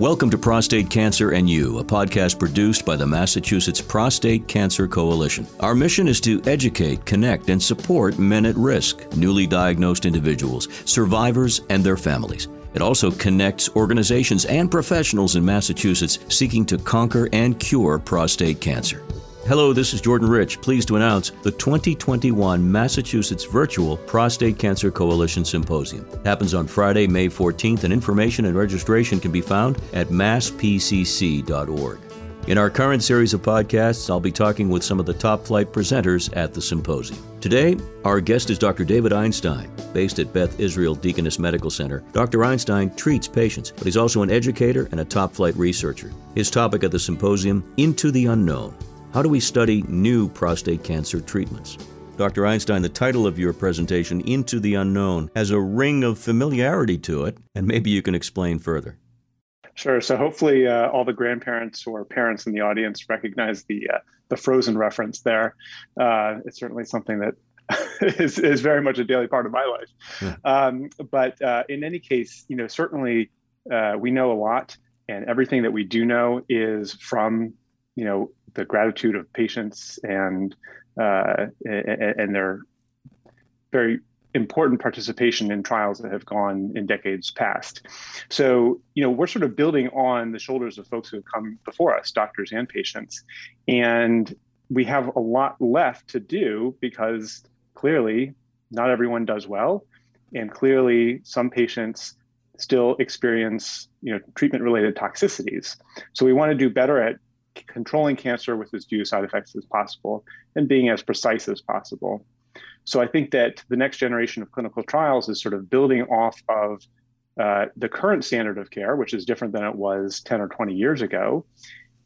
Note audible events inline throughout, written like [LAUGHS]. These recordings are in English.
Welcome to Prostate Cancer and You, a podcast produced by the Massachusetts Prostate Cancer Coalition. Our mission is to educate, connect, and support men at risk, newly diagnosed individuals, survivors, and their families. It also connects organizations and professionals in Massachusetts seeking to conquer and cure prostate cancer. Hello, this is Jordan Rich, pleased to announce the 2021 Massachusetts Virtual Prostate Cancer Coalition Symposium. It happens on Friday, May 14th, and information and registration can be found at masspcc.org. In our current series of podcasts, I'll be talking with some of the top flight presenters at the symposium. Today, our guest is Dr. David Einstein. Based at Beth Israel Deaconess Medical Center, Dr. Einstein treats patients, but he's also an educator and a top flight researcher. His topic at the symposium Into the Unknown how do we study new prostate cancer treatments? Dr. Einstein, the title of your presentation, Into the Unknown, has a ring of familiarity to it, and maybe you can explain further. Sure. So hopefully, uh, all the grandparents or parents in the audience recognize the uh, the Frozen reference there. Uh, it's certainly something that [LAUGHS] is, is very much a daily part of my life. Yeah. Um, but uh, in any case, you know, certainly uh, we know a lot, and everything that we do know is from you know the gratitude of patients and uh, and their very important participation in trials that have gone in decades past. So, you know, we're sort of building on the shoulders of folks who have come before us, doctors and patients. And we have a lot left to do because clearly not everyone does well. And clearly some patients still experience, you know, treatment related toxicities. So we want to do better at controlling cancer with as few side effects as possible and being as precise as possible. So I think that the next generation of clinical trials is sort of building off of uh, the current standard of care, which is different than it was 10 or 20 years ago.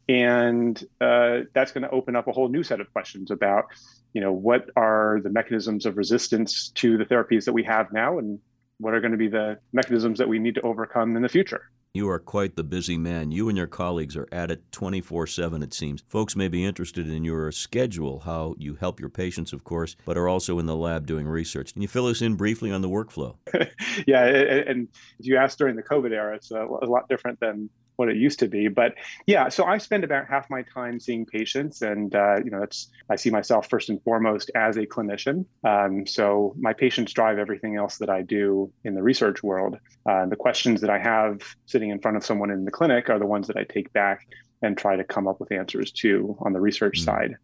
And uh, that's going to open up a whole new set of questions about, you know, what are the mechanisms of resistance to the therapies that we have now, and what are going to be the mechanisms that we need to overcome in the future. You are quite the busy man. You and your colleagues are at it 24 7, it seems. Folks may be interested in your schedule, how you help your patients, of course, but are also in the lab doing research. Can you fill us in briefly on the workflow? [LAUGHS] yeah, and as you asked during the COVID era, it's a lot different than what it used to be. But yeah, so I spend about half my time seeing patients, and uh, you know, that's I see myself first and foremost as a clinician. Um, so my patients drive everything else that I do in the research world. Uh, the questions that I have sitting in front of someone in the clinic are the ones that I take back and try to come up with answers to on the research mm-hmm. side.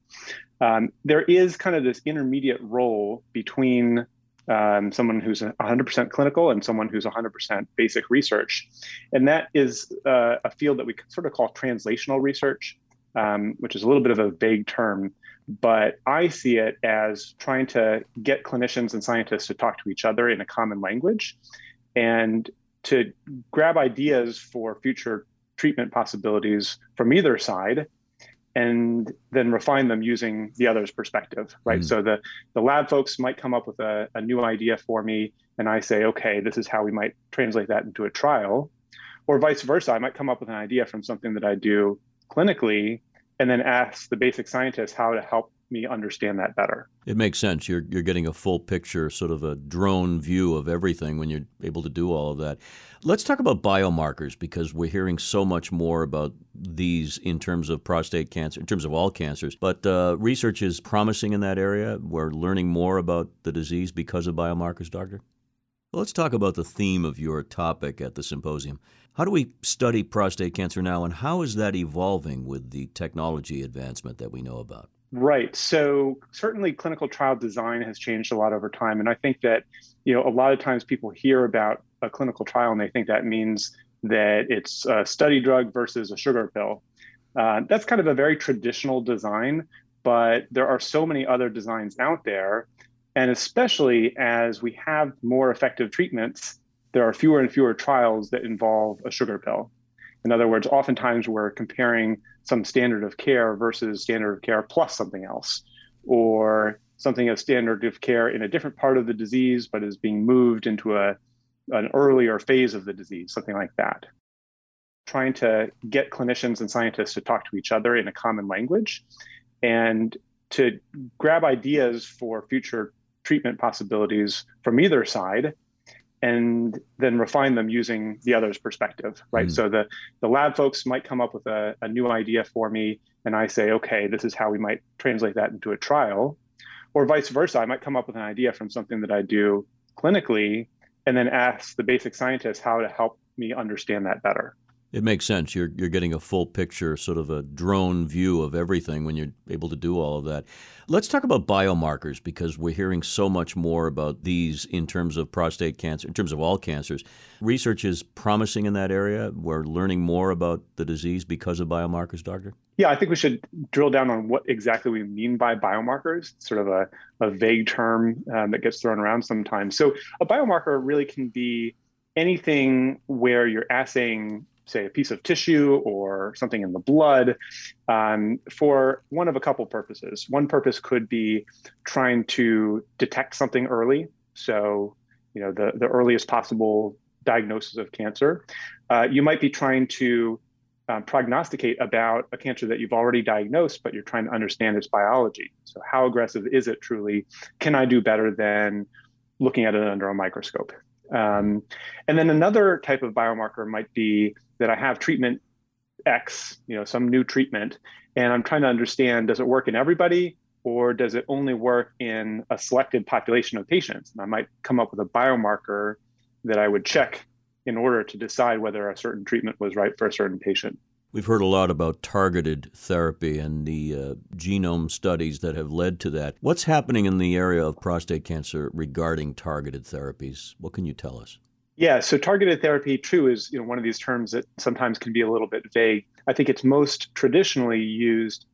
Um, there is kind of this intermediate role between um, someone who's 100% clinical and someone who's 100% basic research. And that is uh, a field that we sort of call translational research, um, which is a little bit of a vague term. But I see it as trying to get clinicians and scientists to talk to each other in a common language and to grab ideas for future treatment possibilities from either side and then refine them using the other's perspective, right? Mm. So the the lab folks might come up with a, a new idea for me, and I say, okay, this is how we might translate that into a trial, or vice versa. I might come up with an idea from something that I do clinically, and then ask the basic scientists how to help me understand that better. It makes sense. You're you're getting a full picture, sort of a drone view of everything when you're able to do all of that. Let's talk about biomarkers because we're hearing so much more about these in terms of prostate cancer, in terms of all cancers. But uh, research is promising in that area. We're learning more about the disease because of biomarkers, doctor. Let's talk about the theme of your topic at the symposium. How do we study prostate cancer now, and how is that evolving with the technology advancement that we know about? Right. So certainly clinical trial design has changed a lot over time. And I think that, you know, a lot of times people hear about a clinical trial and they think that means that it's a study drug versus a sugar pill. Uh, that's kind of a very traditional design, but there are so many other designs out there. And especially as we have more effective treatments, there are fewer and fewer trials that involve a sugar pill. In other words, oftentimes we're comparing some standard of care versus standard of care plus something else, or something as standard of care in a different part of the disease, but is being moved into a, an earlier phase of the disease, something like that. Trying to get clinicians and scientists to talk to each other in a common language and to grab ideas for future treatment possibilities from either side and then refine them using the other's perspective, right? Mm. So the the lab folks might come up with a, a new idea for me, and I say, okay, this is how we might translate that into a trial, or vice versa. I might come up with an idea from something that I do clinically, and then ask the basic scientists how to help me understand that better. It makes sense. You're you're getting a full picture, sort of a drone view of everything when you're able to do all of that. Let's talk about biomarkers because we're hearing so much more about these in terms of prostate cancer, in terms of all cancers. Research is promising in that area. We're learning more about the disease because of biomarkers, doctor. Yeah, I think we should drill down on what exactly we mean by biomarkers. It's sort of a, a vague term um, that gets thrown around sometimes. So a biomarker really can be anything where you're assaying say a piece of tissue or something in the blood um, for one of a couple purposes. One purpose could be trying to detect something early. So, you know, the, the earliest possible diagnosis of cancer. Uh, you might be trying to um, prognosticate about a cancer that you've already diagnosed, but you're trying to understand its biology. So, how aggressive is it truly? Can I do better than looking at it under a microscope? Um, and then another type of biomarker might be that I have treatment X, you know, some new treatment, and I'm trying to understand does it work in everybody or does it only work in a selected population of patients? And I might come up with a biomarker that I would check in order to decide whether a certain treatment was right for a certain patient. We've heard a lot about targeted therapy and the uh, genome studies that have led to that. What's happening in the area of prostate cancer regarding targeted therapies? What can you tell us? Yeah, so targeted therapy, true, is you know one of these terms that sometimes can be a little bit vague. I think it's most traditionally used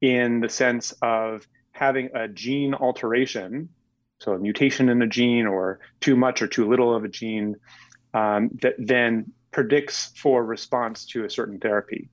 in the sense of having a gene alteration, so a mutation in a gene, or too much or too little of a gene, um, that then predicts for response to a certain therapy.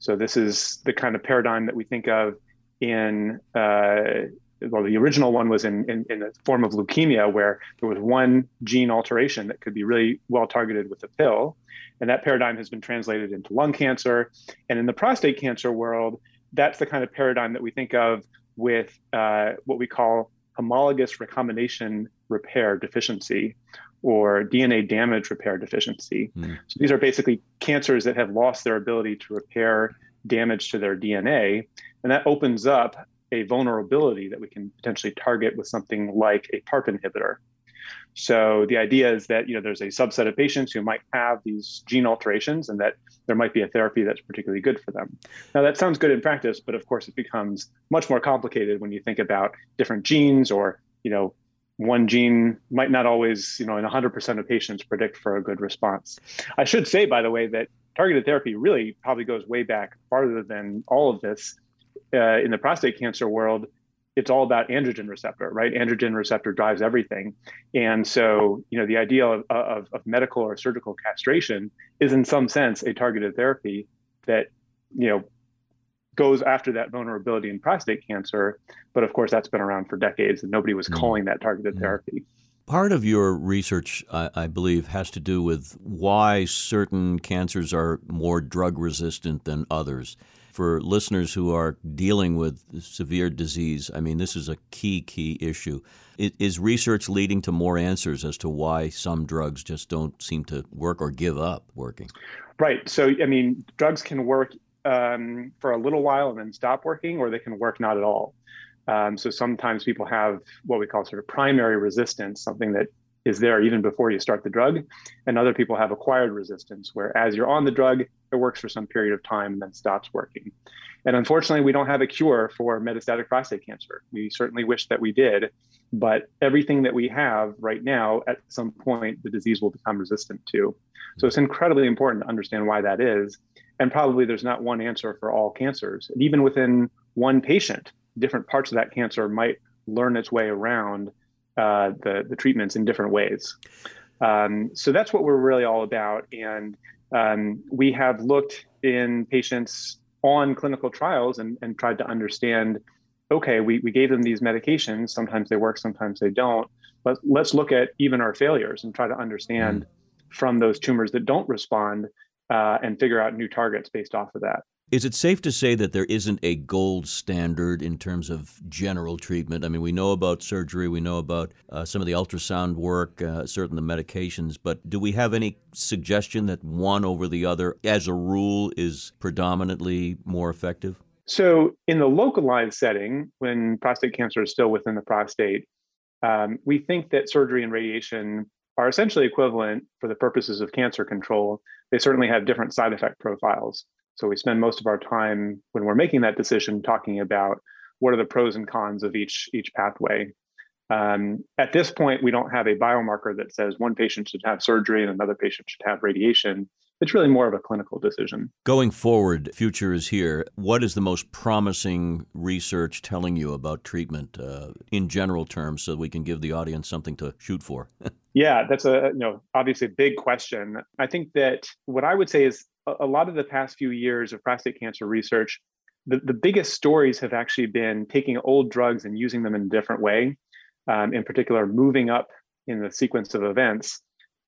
So this is the kind of paradigm that we think of in uh, well, the original one was in, in, in the form of leukemia, where there was one gene alteration that could be really well targeted with a pill. And that paradigm has been translated into lung cancer. And in the prostate cancer world, that's the kind of paradigm that we think of with uh, what we call homologous recombination repair deficiency, or DNA damage repair deficiency. Mm. So these are basically cancers that have lost their ability to repair damage to their DNA. And that opens up a vulnerability that we can potentially target with something like a PARP inhibitor. So the idea is that you know there's a subset of patients who might have these gene alterations and that there might be a therapy that's particularly good for them. Now that sounds good in practice, but of course it becomes much more complicated when you think about different genes or you know one gene might not always, you know, in 100% of patients predict for a good response. I should say, by the way, that targeted therapy really probably goes way back farther than all of this. Uh, in the prostate cancer world, it's all about androgen receptor, right? Androgen receptor drives everything. And so, you know, the idea of, of, of medical or surgical castration is in some sense a targeted therapy that, you know, goes after that vulnerability in prostate cancer. But of course, that's been around for decades and nobody was mm. calling that targeted mm. therapy. Part of your research, I, I, believe, has to do with why certain cancers are more drug resistant than others. For listeners who are dealing with severe disease, I mean, this is a key, key issue. Is research leading to more answers as to why some drugs just don't seem to work or give up working? Right. So, I mean, drugs can work um, for a little while and then stop working, or they can work not at all. Um, so sometimes people have what we call sort of primary resistance, something that is there even before you start the drug. And other people have acquired resistance, where as you're on the drug, it works for some period of time and then stops working. And unfortunately, we don't have a cure for metastatic prostate cancer. We certainly wish that we did, but everything that we have right now, at some point, the disease will become resistant to. So it's incredibly important to understand why that is and probably there's not one answer for all cancers. And even within one patient, different parts of that cancer might learn its way around uh, the, the treatments in different ways. Um, so that's what we're really all about. And um, we have looked in patients on clinical trials and, and tried to understand okay, we, we gave them these medications. Sometimes they work, sometimes they don't. But let's look at even our failures and try to understand mm. from those tumors that don't respond uh, and figure out new targets based off of that. Is it safe to say that there isn't a gold standard in terms of general treatment? I mean, we know about surgery, we know about uh, some of the ultrasound work, uh, certain the medications, but do we have any suggestion that one over the other, as a rule, is predominantly more effective? So, in the localized setting, when prostate cancer is still within the prostate, um, we think that surgery and radiation are essentially equivalent for the purposes of cancer control. They certainly have different side effect profiles. So we spend most of our time when we're making that decision talking about what are the pros and cons of each each pathway. Um, at this point, we don't have a biomarker that says one patient should have surgery and another patient should have radiation. It's really more of a clinical decision. Going forward, future is here. What is the most promising research telling you about treatment uh, in general terms, so we can give the audience something to shoot for? [LAUGHS] yeah, that's a you know obviously a big question. I think that what I would say is a lot of the past few years of prostate cancer research, the, the biggest stories have actually been taking old drugs and using them in a different way. Um, in particular, moving up in the sequence of events,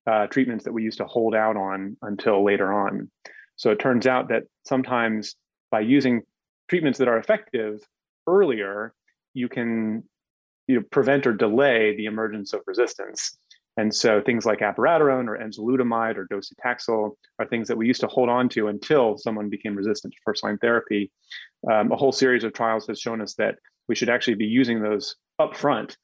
uh, treatments that we used to hold out on until later on. So it turns out that sometimes by using treatments that are effective earlier, you can you know, prevent or delay the emergence of resistance. And so things like abiraterone or enzalutamide or docetaxel are things that we used to hold on to until someone became resistant to first line therapy. Um, a whole series of trials has shown us that we should actually be using those upfront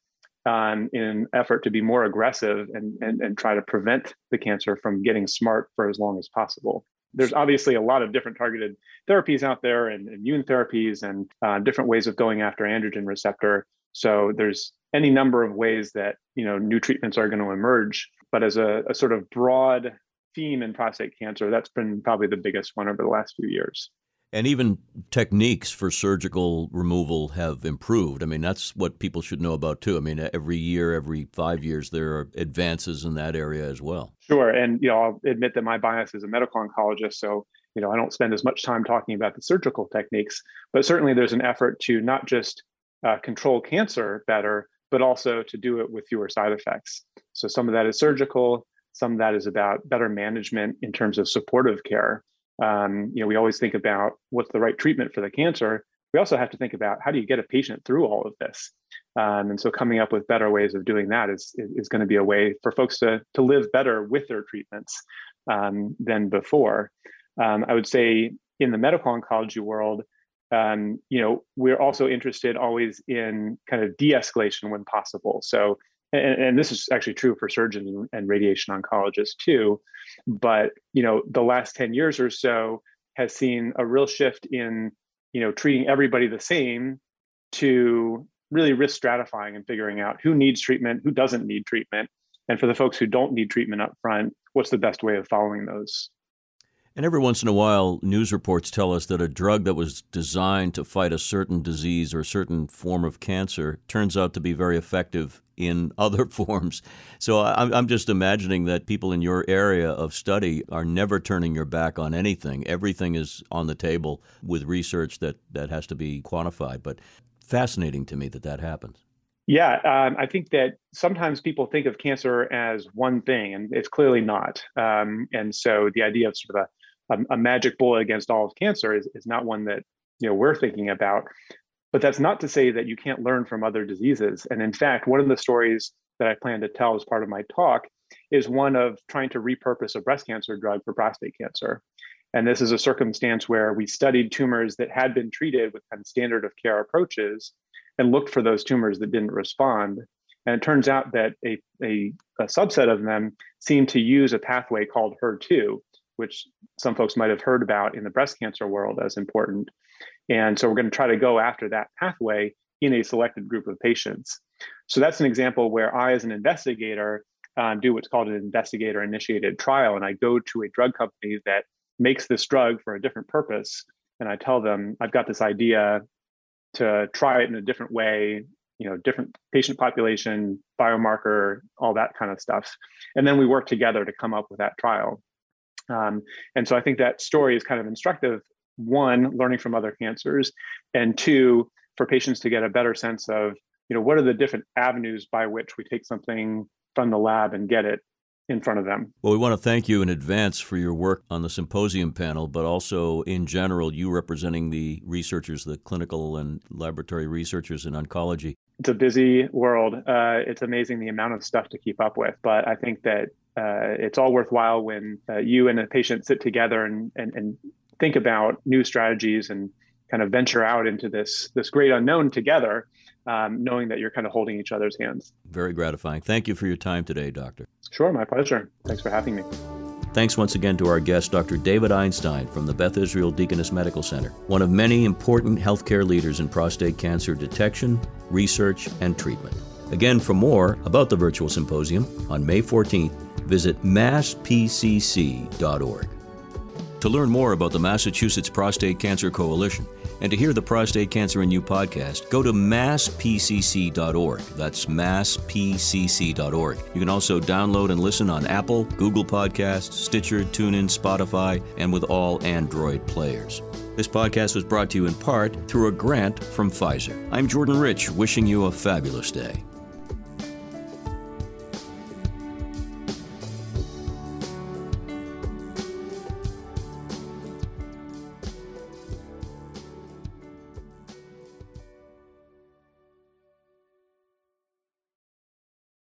um, in an effort to be more aggressive and, and, and try to prevent the cancer from getting smart for as long as possible. There's obviously a lot of different targeted therapies out there and immune therapies and uh, different ways of going after androgen receptor. So there's any number of ways that you know new treatments are going to emerge. But as a, a sort of broad theme in prostate cancer, that's been probably the biggest one over the last few years. And even techniques for surgical removal have improved. I mean, that's what people should know about too. I mean, every year, every five years, there are advances in that area as well. Sure. And, you know, I'll admit that my bias is a medical oncologist. So, you know, I don't spend as much time talking about the surgical techniques, but certainly there's an effort to not just uh, control cancer better, but also to do it with fewer side effects. So some of that is surgical, some of that is about better management in terms of supportive care. Um, you know, we always think about what's the right treatment for the cancer. We also have to think about how do you get a patient through all of this. Um, and so coming up with better ways of doing that is, is going to be a way for folks to, to live better with their treatments um, than before. Um, I would say in the medical oncology world, um, you know, we're also interested always in kind of de-escalation when possible. So, and, and, this is actually true for surgeons and radiation oncologists too. But you know, the last ten years or so has seen a real shift in you know treating everybody the same to really risk stratifying and figuring out who needs treatment, who doesn't need treatment, and for the folks who don't need treatment up front, what's the best way of following those and every once in a while, news reports tell us that a drug that was designed to fight a certain disease or a certain form of cancer turns out to be very effective in [LAUGHS] other forms. So I'm just imagining that people in your area of study are never turning your back on anything. Everything is on the table with research that, that has to be quantified. But fascinating to me that that happens. Yeah, um, I think that sometimes people think of cancer as one thing, and it's clearly not. Um, and so the idea of sort of a a, a magic bullet against all of cancer is, is not one that you know we're thinking about. But that's not to say that you can't learn from other diseases. And in fact, one of the stories that I plan to tell as part of my talk is one of trying to repurpose a breast cancer drug for prostate cancer. And this is a circumstance where we studied tumors that had been treated with kind of standard of care approaches and looked for those tumors that didn't respond. And it turns out that a, a, a subset of them seemed to use a pathway called HER2, which some folks might have heard about in the breast cancer world as important. And so we're going to try to go after that pathway in a selected group of patients. So that's an example where I, as an investigator, um, do what's called an investigator initiated trial. And I go to a drug company that makes this drug for a different purpose. And I tell them, I've got this idea to try it in a different way, you know, different patient population, biomarker, all that kind of stuff. And then we work together to come up with that trial. Um, and so I think that story is kind of instructive. One, learning from other cancers, and two, for patients to get a better sense of, you know, what are the different avenues by which we take something from the lab and get it in front of them. Well, we want to thank you in advance for your work on the symposium panel, but also in general, you representing the researchers, the clinical and laboratory researchers in oncology. It's a busy world. Uh, it's amazing the amount of stuff to keep up with, but I think that uh, it's all worthwhile when uh, you and a patient sit together and, and, and think about new strategies and kind of venture out into this this great unknown together um, knowing that you're kind of holding each other's hands. Very gratifying. Thank you for your time today, Doctor. Sure, my pleasure. Thanks for having me. Thanks once again to our guest, Dr. David Einstein from the Beth Israel Deaconess Medical Center, one of many important healthcare leaders in prostate cancer detection, research, and treatment. Again, for more about the virtual symposium on May 14th, visit masspcc.org. To learn more about the Massachusetts Prostate Cancer Coalition and to hear the Prostate Cancer in You podcast, go to masspcc.org. That's masspcc.org. You can also download and listen on Apple, Google Podcasts, Stitcher, TuneIn, Spotify, and with all Android players. This podcast was brought to you in part through a grant from Pfizer. I'm Jordan Rich, wishing you a fabulous day.